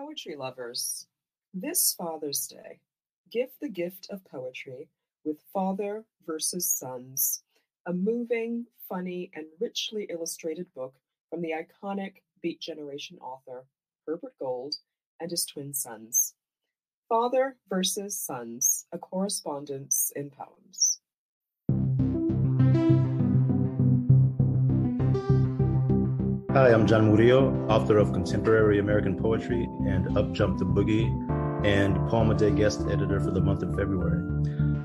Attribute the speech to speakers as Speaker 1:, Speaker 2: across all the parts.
Speaker 1: poetry lovers. This Father's Day, give the gift of poetry with Father versus Sons, a moving, funny, and richly illustrated book from the iconic Beat Generation author Herbert Gold and his twin sons. Father versus Sons, a correspondence in poems.
Speaker 2: Hi, I'm John Murillo, author of Kontemporary Amerikan Poetry and Up Jump the Boogie, and Poem a Day guest editor for the month of February.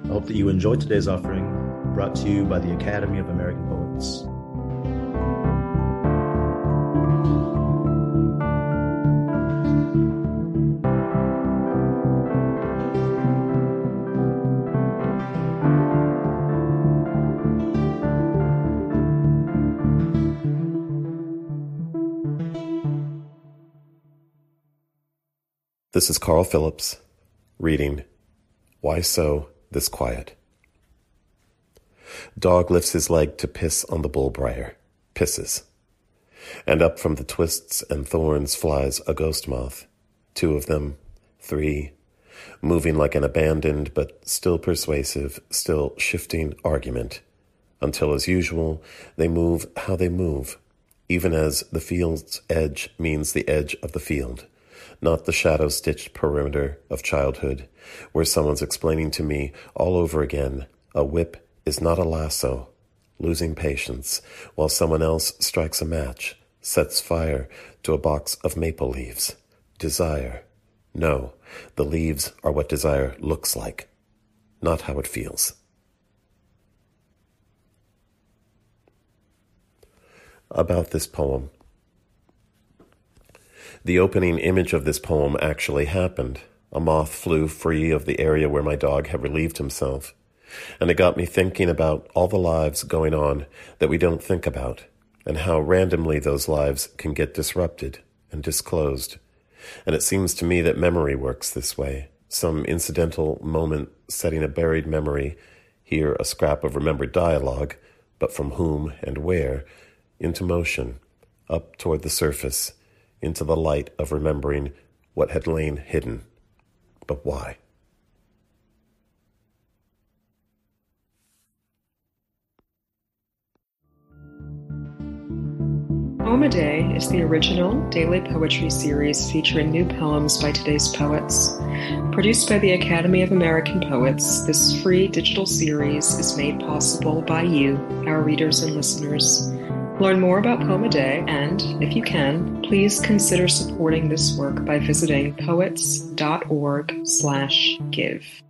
Speaker 2: I hope that you enjoyed today's offering, brought to you by the Academy of American Poets.
Speaker 3: This is Carl Phillips reading Why So This Quiet. Dog lifts his leg to piss on the bullbriar, pisses. And up from the twists and thorns flies a ghost moth, two of them, three, moving like an abandoned but still persuasive, still shifting argument, until as usual they move how they move, even as the field's edge means the edge of the field not the shadow stitched perimeter of childhood, where someone's explaining to me all over again a whip is not a lasso, losing patience, while someone else strikes a match, sets fire to a box of maple leaves. Desire. No, the leaves are what desire looks like, not how it feels. About this poem. The opening image of this poem actually happened. A moth flew free of the area where my dog had relieved himself. And it got me thinking about all the lives going on that we don't think about, and how randomly those lives can get disrupted and disclosed. And it seems to me that memory works this way some incidental moment setting a buried memory, here a scrap of remembered dialogue, but from whom and where, into motion, up toward the surface into the light of remembering what had lain hidden. But why?
Speaker 1: Poem a Day is the original daily poetry series featuring new poems by today's poets. Produced by the Academy of American Poets, this free digital series is made possible by you, our readers and listeners. Learn more about Poem a Day and, if you can, please consider supporting this work by visiting poets.org/give.